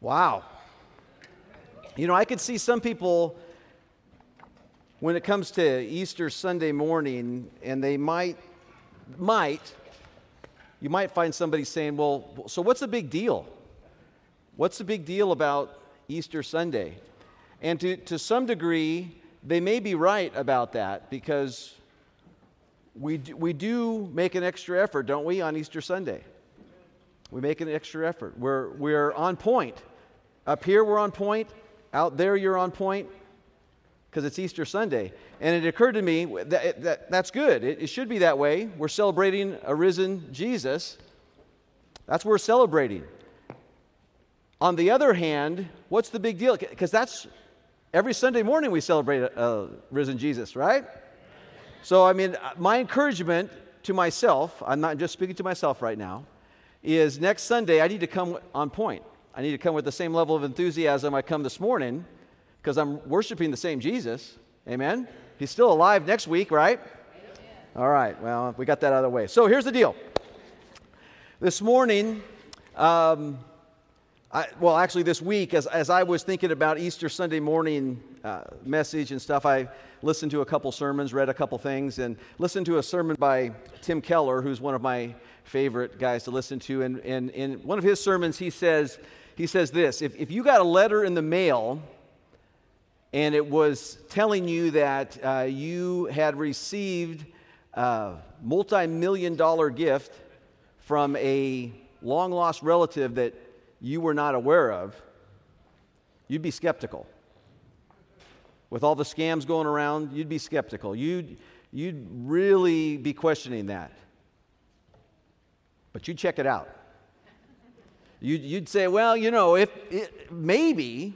Wow. You know, I could see some people when it comes to Easter Sunday morning, and they might, might, you might find somebody saying, well, so what's the big deal? What's the big deal about Easter Sunday? And to, to some degree, they may be right about that because we do, we do make an extra effort, don't we, on Easter Sunday? We make an extra effort. We're, we're on point. Up here, we're on point. Out there, you're on point because it's Easter Sunday. And it occurred to me that, that that's good. It, it, should be that way. We're celebrating a risen Jesus. That's what we're celebrating. On the other hand, what's the big deal? Because that's every Sunday morning we celebrate a, a risen Jesus, right? So, I mean, my encouragement to myself, I'm not just speaking to myself right now, is next Sunday I need to come on point. I need to come with the same level of enthusiasm I come this morning because I'm worshiping the same Jesus. Amen? He's still alive next week, right? All right, well, we got that out of the way. So here's the deal. This morning, um, I, well, actually, this week, as, as I was thinking about Easter Sunday morning uh, message and stuff, I listened to a couple sermons, read a couple things, and listened to a sermon by Tim Keller, who's one of my favorite guys to listen to. And, and in one of his sermons, he says, he says this if, if you got a letter in the mail and it was telling you that uh, you had received a multi million dollar gift from a long lost relative that you were not aware of, you'd be skeptical. With all the scams going around, you'd be skeptical. You'd, you'd really be questioning that. But you'd check it out. You'd, you'd say, well, you know, if it, maybe,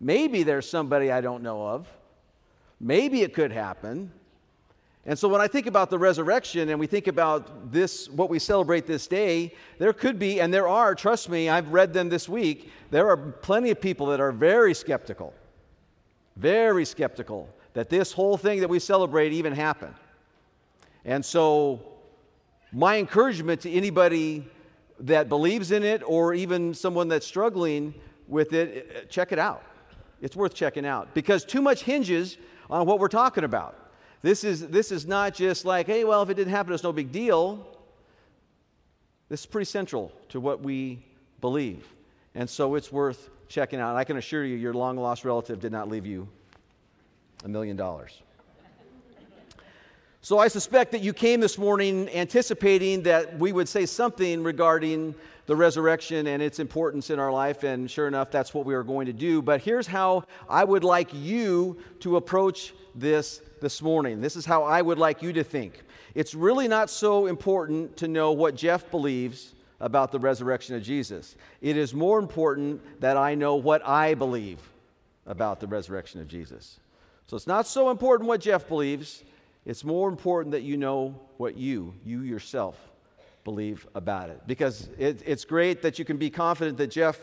maybe there's somebody I don't know of. Maybe it could happen. And so when I think about the resurrection and we think about this, what we celebrate this day, there could be, and there are, trust me, I've read them this week, there are plenty of people that are very skeptical, very skeptical that this whole thing that we celebrate even happened. And so my encouragement to anybody that believes in it or even someone that's struggling with it, uh, check it out. It's worth checking out because too much hinges on what we're talking about. This is, this is not just like, hey, well, if it didn't happen, it's no big deal. This is pretty central to what we believe. And so it's worth checking out. And I can assure you, your long lost relative did not leave you a million dollars. So I suspect that you came this morning anticipating that we would say something regarding the resurrection and its importance in our life, and sure enough, that's what we are going to do. But here's how I would like you to approach this this morning. This is how I would like you to think. It's really not so important to know what Jeff believes about the resurrection of Jesus. It is more important that I know what I believe about the resurrection of Jesus. So it's not so important what Jeff believes. It's more important that you know what you, you yourself, believe about it. Because it, it's great that you can be confident that Jeff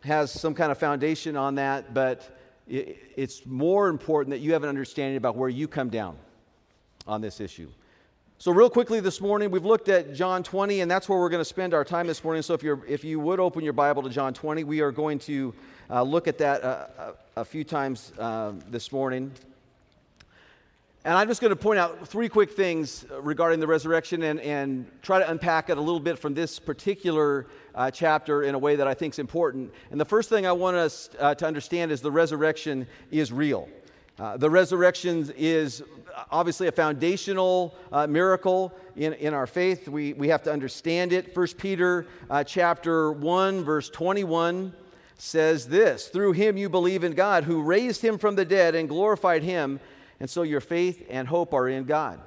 has some kind of foundation on that, but it, it's more important that you have an understanding about where you come down on this issue. So, real quickly this morning, we've looked at John 20, and that's where we're going to spend our time this morning. So, if, you're, if you would open your Bible to John 20, we are going to uh, look at that uh, a, few times uh, this morning. And I'm just going to point out three quick things regarding the resurrection and, and try to unpack it a little bit from this particular uh, chapter in a way that I think is important. And the first thing I want us uh, to understand is the resurrection is real. Uh, the resurrection is obviously a foundational uh, miracle in, in our faith. We, we have to understand it. 1 Peter uh, chapter 1, verse 21 says this Through him you believe in God, who raised him from the dead and glorified him and so your faith and hope are in God.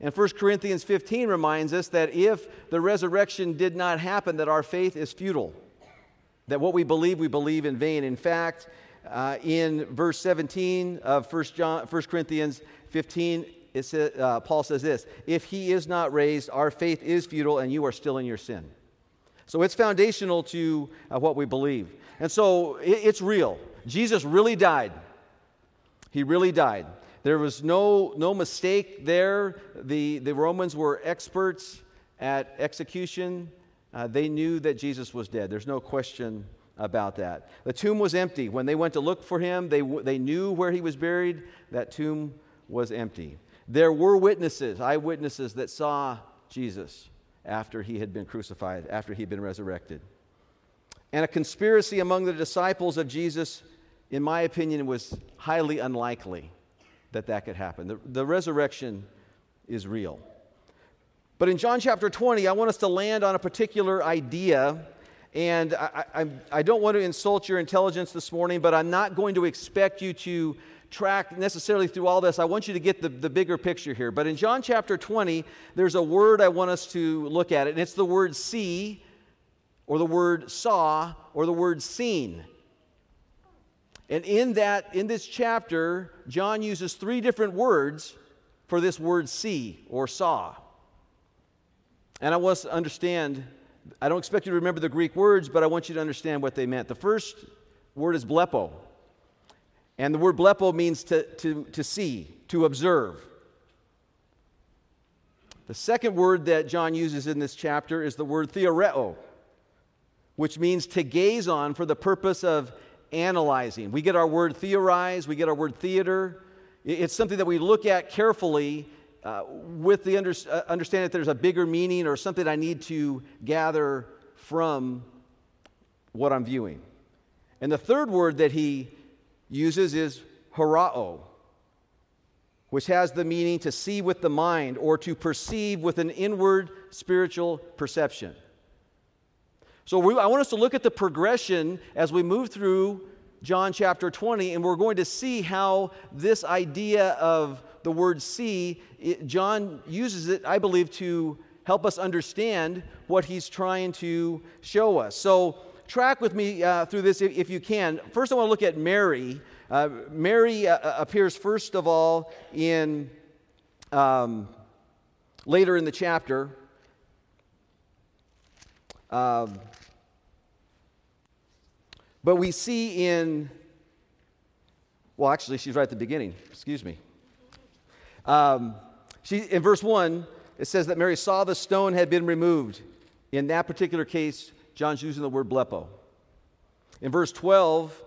And 1 Corinthians 15 reminds us that if the resurrection did not happen, that our faith is futile. That what we believe, we believe in vain. In fact, uh, in verse 17 of 1, John, 1 Corinthians 15, it says, uh, Paul says this If he is not raised, our faith is futile and you are still in your sin. So it's foundational to uh, what we believe. And so it, it's real. Jesus really died. He really died. There was no, no mistake there. The, the Romans were experts at execution. Uh, they knew that Jesus was dead. There's no question about that. The tomb was empty. When they went to look for him, they, they knew where he was buried. That tomb was empty. There were witnesses, eyewitnesses, that saw Jesus after he had been crucified, after he had been resurrected. And a conspiracy among the disciples of Jesus, in my opinion, was highly unlikely that that could happen. The, the resurrection is real. But in John chapter 20, I want us to land on a particular idea. And I, I, I, don't want to insult your intelligence this morning, but I'm not going to expect you to track necessarily through all this. I want you to get the, the bigger picture here. But in John chapter 20, there's a word I want us to look at it, and it's the word see, or the word saw, or the word seen. And in that, in this chapter, John uses three different words for this word see or saw. And I want to understand, I don't expect you to remember the Greek words, but I want you to understand what they meant. The first word is blepo. And the word blepo means to, to, to see, to observe. The second word that John uses in this chapter is the word theoreo, which means to gaze on for the purpose of analyzing. We get our word theorize, we get our word theater. It's something that we look at carefully uh, with the under, uh, understanding that there's a bigger meaning or something I need to gather from what I'm viewing. And the third word that he uses is horao, which has the meaning to see with the mind or to perceive with an inward spiritual perception. So we, I want us to look at the progression as we move through John chapter 20, and we're going to see how this idea of the word see, it, John uses it, I believe, to help us understand what he's trying to show us. So track with me uh, through this if, if, you can. First, I want to look at Mary. Uh, Mary uh, uh, appears first of all in um, later in the chapter. Um, but we see in, well, actually, she's right at the beginning. Excuse me. Um, she, in verse 1, it says that Mary saw the stone had been removed. In that particular case, John's using the word blepo. In verse 12,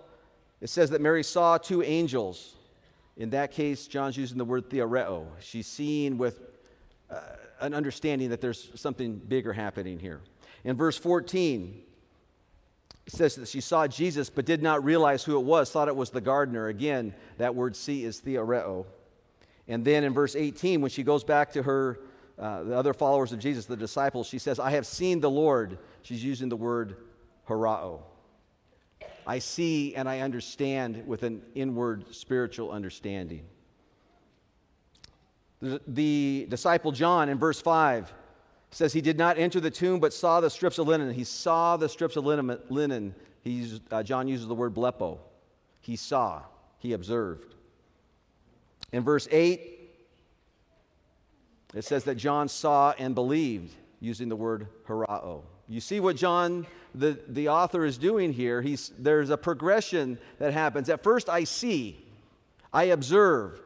it says that Mary saw two angels. In that case, John's using the word theoreo. She's seeing with uh, an understanding that there's something bigger happening here. In verse 14, it says that she saw Jesus but did not realize who it was, thought it was the gardener. Again, that word see is theoreo. And then in verse 18, when she goes back to her uh, the other followers of Jesus, the disciples, she says, I have seen the Lord. She's using the word horao. I see and I understand with an inward spiritual understanding. The, the disciple John in verse 5 says he did not enter the tomb but saw the strips of linen. He saw the strips of linen. He's, uh, John uses the word blepo. He saw, he observed. In verse 8, it says that John saw and believed, using the word horao. You see what John, the, the author, is doing here? He's, there's a progression that happens. At first, I see, I observe,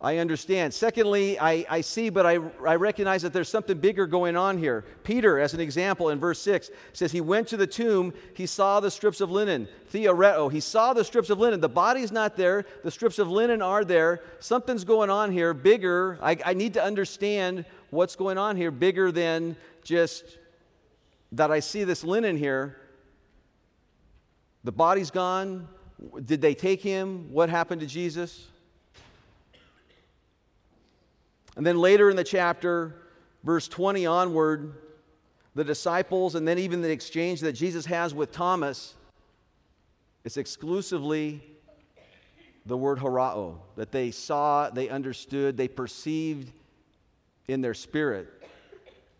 I understand. Secondly, I, I see, but I, I recognize that there's something bigger going on here. Peter, as an example, in verse 6, says he went to the tomb, he saw the strips of linen, theoreo. He saw the strips of linen. The body's not there, the strips of linen are there. Something's going on here, bigger. I, I need to understand what's going on here, bigger than just that I see this linen here. The body's gone. Did they take him? What happened to Jesus? And then later in the chapter, verse 20 onward, the disciples, and then even the exchange that Jesus has with Thomas, it's exclusively the word horao, that they saw, they understood, they perceived in their spirit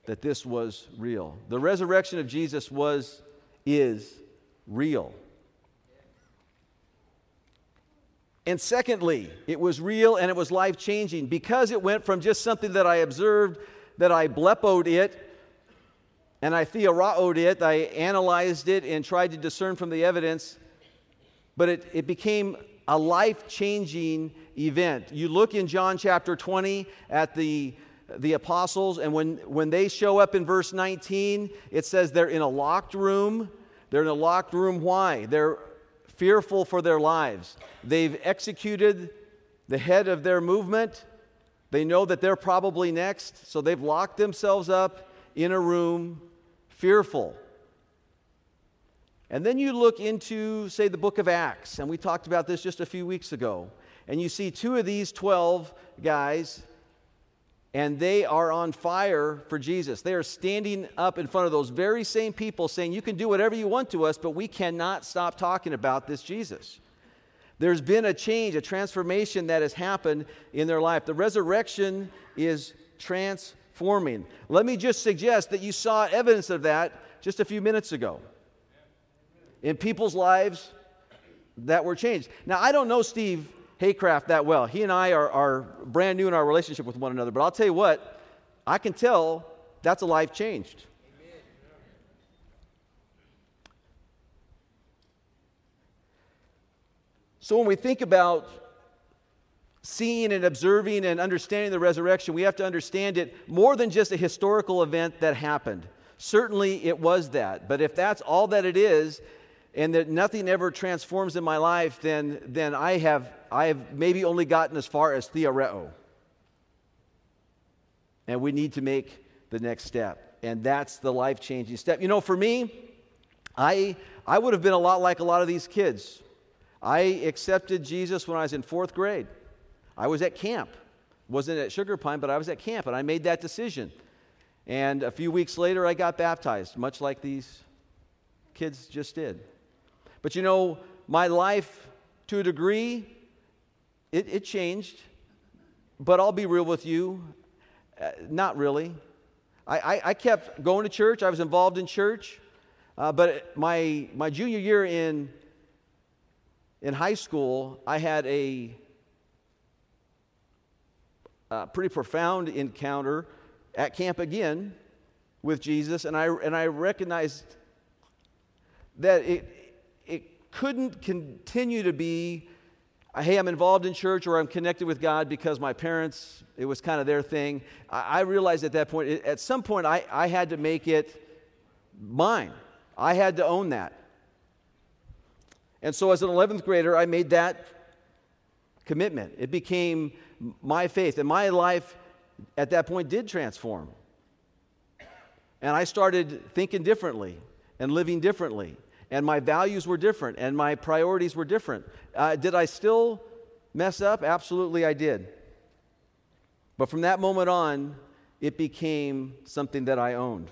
that this was real. The resurrection of Jesus was, is real. And secondly, it was real and it was life changing because it went from just something that I observed, that I blepoed it, and I theoraoed it, I analyzed it and tried to discern from the evidence, but it, it became a life changing event. You look in John chapter 20 at the, the apostles, and when, when they show up in verse 19, it says they're in a locked room They're in a locked room. Why? They're fearful for their lives. They've executed the head of their movement. They know that they're probably next, so they've locked themselves up in a room, fearful. And then you look into, say, the book of Acts, and we talked about this just a few weeks ago, and you see two of these 12 guys, and they are on fire for Jesus. They are standing up in front of those very same people saying, You can do whatever you want to us, but we cannot stop talking about this Jesus. There's been a change, a transformation that has happened in their life. The resurrection is transforming. Let me just suggest that you saw evidence of that just a few minutes ago in people's lives that were changed. Now, I don't know Steve Haycraft that well. He and I are, are brand new in our relationship with one another, but I'll tell you what, I can tell that's a life changed. So when we think about seeing and observing and understanding the resurrection, we have to understand it more than just a historical event that happened. Certainly it was that. But if that's all that it is, and that nothing ever transforms in my life, then, then I, have, I have maybe only gotten as far as theoreo. And we need to make the next step. And that's the life changing step. You know, for me, I, I would have been a lot like a lot of these kids. I accepted Jesus when I was in fourth grade. I was at camp. Wasn't at Sugar Pine, but I was at camp, and I made that decision. And a few weeks later, I got baptized, much like these kids just did. But you know, my life, to a degree, it, it changed. But I'll be real with you, uh, not really. I, I, I, kept going to church, I was involved in church. Uh, but my, my junior year in, in high school, I had a, a pretty profound encounter at camp again with Jesus, and I, and I recognized that it, couldn't continue to be, hey, I'm involved in church or I'm connected with God because my parents, it was kind of their thing. I, I realized at that point, at some point, I, I had to make it mine. I had to own that. And so, as an 11th grader, I made that commitment. It became my faith, and my life at that point did transform. And I started thinking differently and living differently and my values were different, and my priorities were different. Uh, did I still mess up? Absolutely, I did. But from that moment on, it became something that I owned.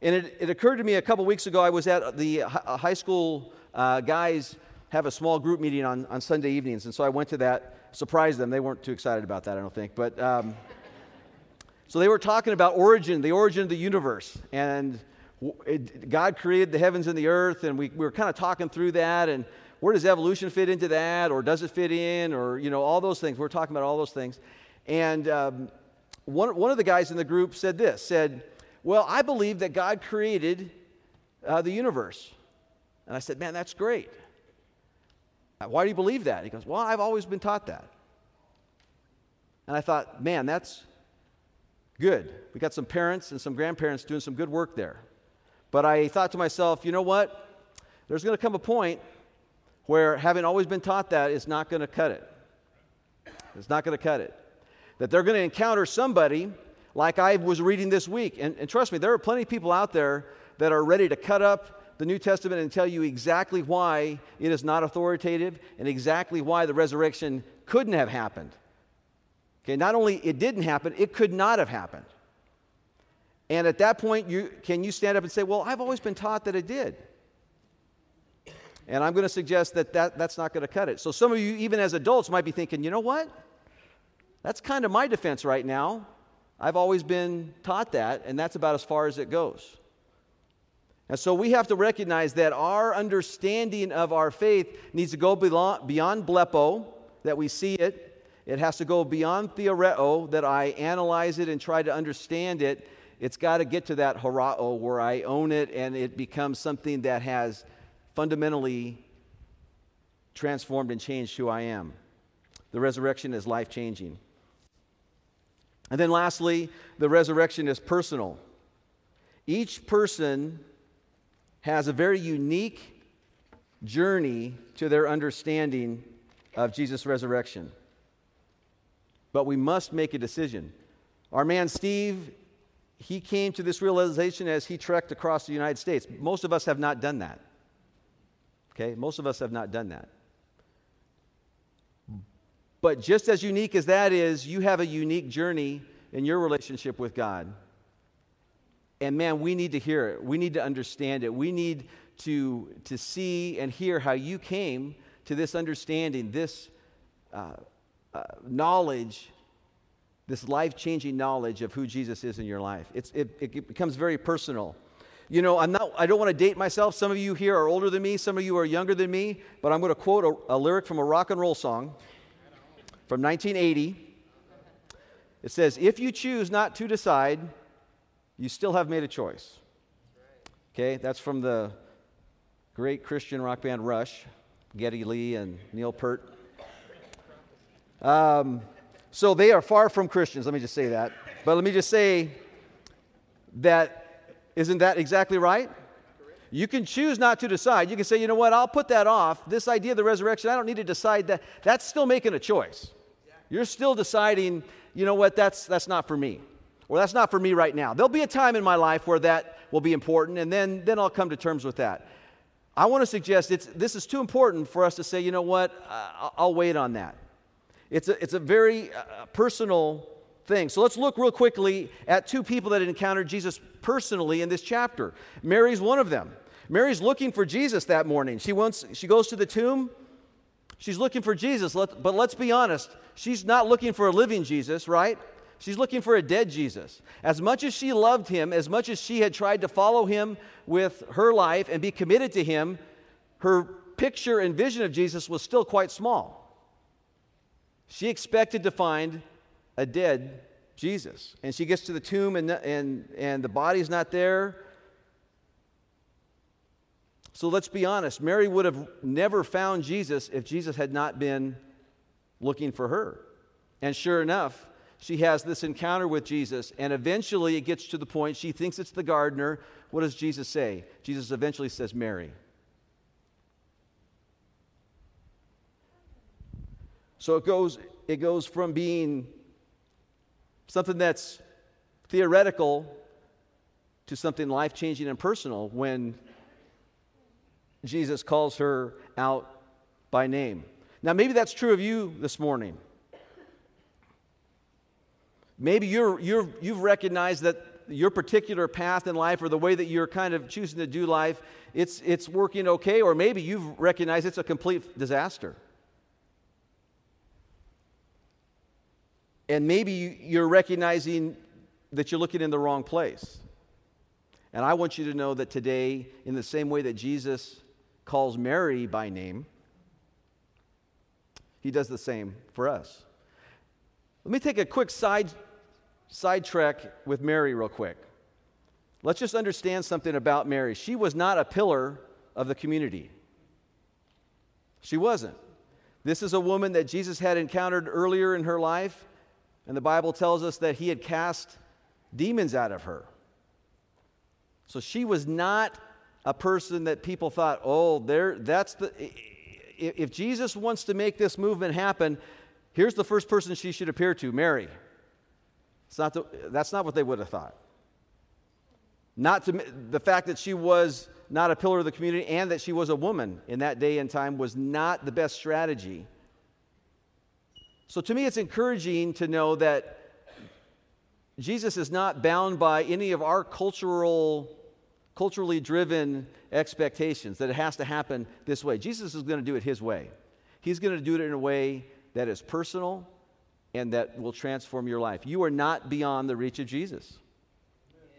And it, it occurred to me a couple weeks ago, I was at the high school uh, guys have a small group meeting on, on Sunday evenings, and so I went to that, surprised them. They weren't too excited about that, I don't think. But um, so they were talking about origin, the origin of the universe, and God created the heavens and the earth, and we, we were kind of talking through that, and where does evolution fit into that, or does it fit in, or, you know, all those things. We're talking about all those things. And um, one, one of the guys in the group said this, said, well, I believe that God created uh, the universe. And I said, man, that's great. Uh, why do you believe that? He goes, well, I've always been taught that. And I thought, man, that's good. We got some parents and some grandparents doing some good work there. But I thought to myself, you know what? There's going to come a point where having always been taught that is not going to cut it. It's not going to cut it. That they're going to encounter somebody like I was reading this week. And, and trust me, there are plenty of people out there that are ready to cut up the New Testament and tell you exactly why it is not authoritative and exactly why the resurrection couldn't have happened. Okay, not only it didn't happen, it could not have happened. And at that point, you, can you stand up and say, Well, I've always been taught that it did? And I'm going to suggest that, that that's not going to cut it. So some of you, even as adults, might be thinking, you know what? That's kind of my defense right now. I've always been taught that, and that's about as far as it goes. And so we have to recognize that our understanding of our faith needs to go beyond blepo, that we see it. It has to go beyond theoreo, that I analyze it and try to understand it. It's got to get to that horao where I own it and it becomes something that has fundamentally transformed and changed who I am. The resurrection is life changing. And then lastly, the resurrection is personal. Each person has a very unique journey to their understanding of Jesus' resurrection. But we must make a decision. Our man Steve, he came to this realization as he trekked across the United States. Most of us have not done that. Okay? Most of us have not done that. But just as unique as that is, you have a unique journey in your relationship with God. And man, we need to hear it. We need to understand it. We need to, to see and hear how you came to this understanding, this uh, uh, knowledge, this life changing knowledge of who Jesus is in your life. It, it becomes very personal. You know, I'm not, I don't want to date myself. Some of you here are older than me, some of you are younger than me, but I'm going to quote a, a lyric from a rock and roll song from 1980. It says, If you choose not to decide, you still have made a choice. Okay, that's from the great Christian rock band Rush, Geddy Lee and Neil Peart. Um, so they are far from Christians, let me just say that. But let me just say that isn't that exactly right? You can choose not to decide. You can say, you know what, I'll put that off. This idea of the resurrection, I don't need to decide that. That's still making a choice. You're still deciding, you know what, that's, that's not for me. Or that's not for me right now. There'll be a time in my life where that will be important, and then, then I'll come to terms with that. I want to suggest it's, this is too important for us to say, you know what, I'll wait on that. It's a, it's a very uh, personal thing. So let's look real quickly at two people that encountered Jesus personally in this chapter. Mary's one of them. Mary's looking for Jesus that morning. She, wants, she goes to the tomb. She's looking for Jesus, but let's be honest. She's not looking for a living Jesus, right? She's looking for a dead Jesus. As much as she loved him, as much as she had tried to follow him with her life and be committed to him, her picture and vision of Jesus was still quite small. She expected to find a dead Jesus. And she gets to the tomb, and, and, and the body's not there. So let's be honest. Mary would have never found Jesus if Jesus had not been looking for her. And sure enough, she has this encounter with Jesus, and eventually it gets to the point she thinks it's the gardener. What does Jesus say? Jesus eventually says, Mary. So it goes, it goes from being something that's theoretical to something life changing and personal when Jesus calls her out by name. Now, maybe that's true of you this morning. Maybe you're, you're, you've recognized that your particular path in life or the way that you're kind of choosing to do life, it's, it's working okay, or maybe you've recognized it's a complete disaster. And maybe you're recognizing that you're looking in the wrong place. And I want you to know that today, in the same way that Jesus calls Mary by name, he does the same for us. Let me take a quick side sidetrack with Mary, real quick. Let's just understand something about Mary. She was not a pillar of the community. She wasn't. This is a woman that Jesus had encountered earlier in her life, and the Bible tells us that he had cast demons out of her. So she was not a person that people thought, oh, there, that's the. If Jesus wants to make this movement happen, here's the first person she should appear to Mary. It's not the, that's not what they would have thought. Not to, the fact that she was not a pillar of the community and that she was a woman in that day and time was not the best strategy. So to me, it's encouraging to know that Jesus is not bound by any of our cultural, culturally driven expectations that it has to happen this way. Jesus is going to do it his way. He's going to do it in a way that is personal and that will transform your life. You are not beyond the reach of Jesus.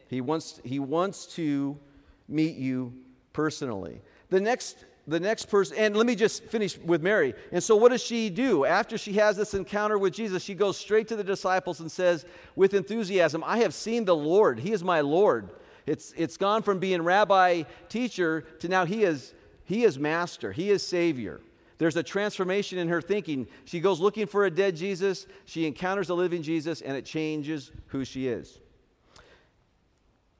He wants, he wants to meet you personally. The next, the next person, and let me just finish with Mary. And so, what does she do? After she has this encounter with Jesus, she goes straight to the disciples and says, with enthusiasm, I have seen the Lord. He is my Lord. It's, it's gone from being rabbi, teacher, to now he is, he is master, he is savior. There's a transformation in her thinking. She goes looking for a dead Jesus, she encounters a living Jesus, and it changes who she is.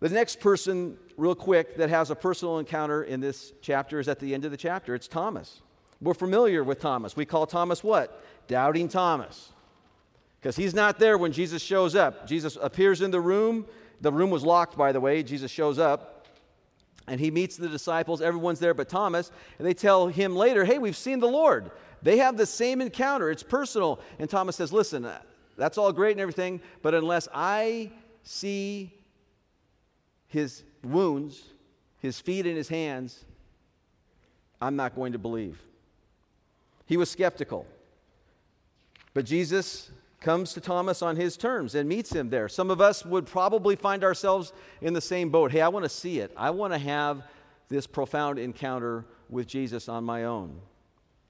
The next person, real quick, that has a personal encounter in this chapter is at the end of the chapter. It's Thomas. We're familiar with Thomas. We call Thomas what? Doubting Thomas. Because he's not there when Jesus shows up. Jesus appears in the room. The room was locked, by the way. Jesus shows up and he meets the disciples. Everyone's there but Thomas. And they tell him later, hey, we've seen the Lord. They have the same encounter, it's personal. And Thomas says, listen, that's all great and everything, but unless I see his wounds, his feet and his hands, I'm not going to believe. He was skeptical. But Jesus comes to Thomas on his terms and meets him there. Some of us would probably find ourselves in the same boat. Hey, I want to see it. I want to have this profound encounter with Jesus on my own.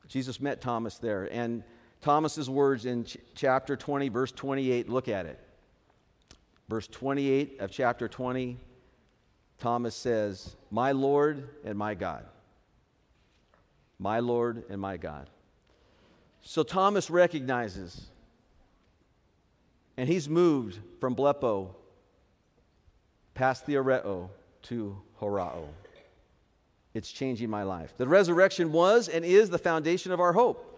Jesus met Thomas there. And Thomas's words in ch- chapter 20, verse 28, look at it. Verse 28 of chapter 20, Thomas says, My Lord and my God. My Lord and my God. So Thomas recognizes, and he's moved from blepo past theoreo to horao. It's changing my life. The resurrection was and is the foundation of our hope.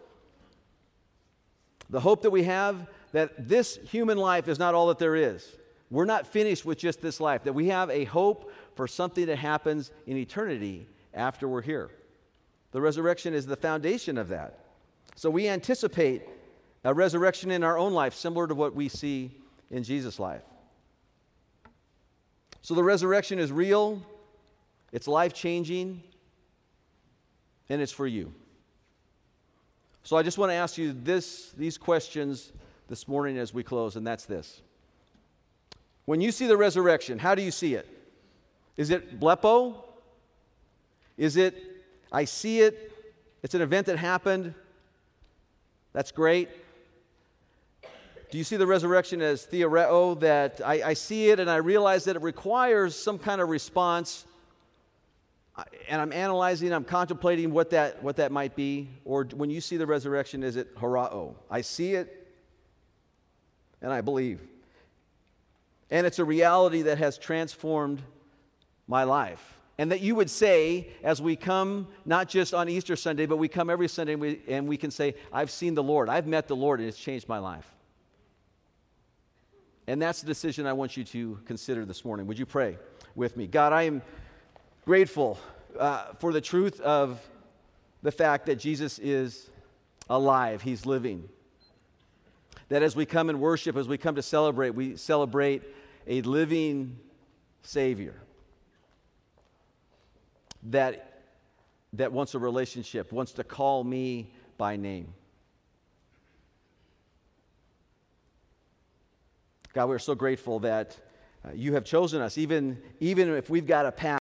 The hope that we have that this human life is not all that there is. We're not finished with just this life, that we have a hope for something that happens in eternity after we're here. The resurrection is the foundation of that. So we anticipate a resurrection in our own life, similar to what we see in Jesus' life. So the resurrection is real, it's life changing, and it's for you. So I just want to ask you this, these questions this morning as we close, and that's this. When you see the resurrection, how do you see it? Is it blepo? Is it, I see it, it's an event that happened, that's great. Do you see the resurrection as theoreo, that I, I see it and I realize that it requires some kind of response and I'm analyzing, I'm contemplating what that, what that might be. Or when you see the resurrection, is it horao? I see it and I believe. And it's a reality that has transformed my life. And that you would say, as we come, not just on Easter Sunday, but we come every Sunday and we, and we can say, I've seen the Lord, I've met the Lord, and it's changed my life. And that's the decision I want you to consider this morning. Would you pray with me? God, I am grateful uh, for the truth of the fact that Jesus is alive, He's living. That as we come and worship, as we come to celebrate, we celebrate a living Savior that, that wants a relationship, wants to call me by name. God, we're so grateful that uh, you have chosen us, even, even if we've got a past.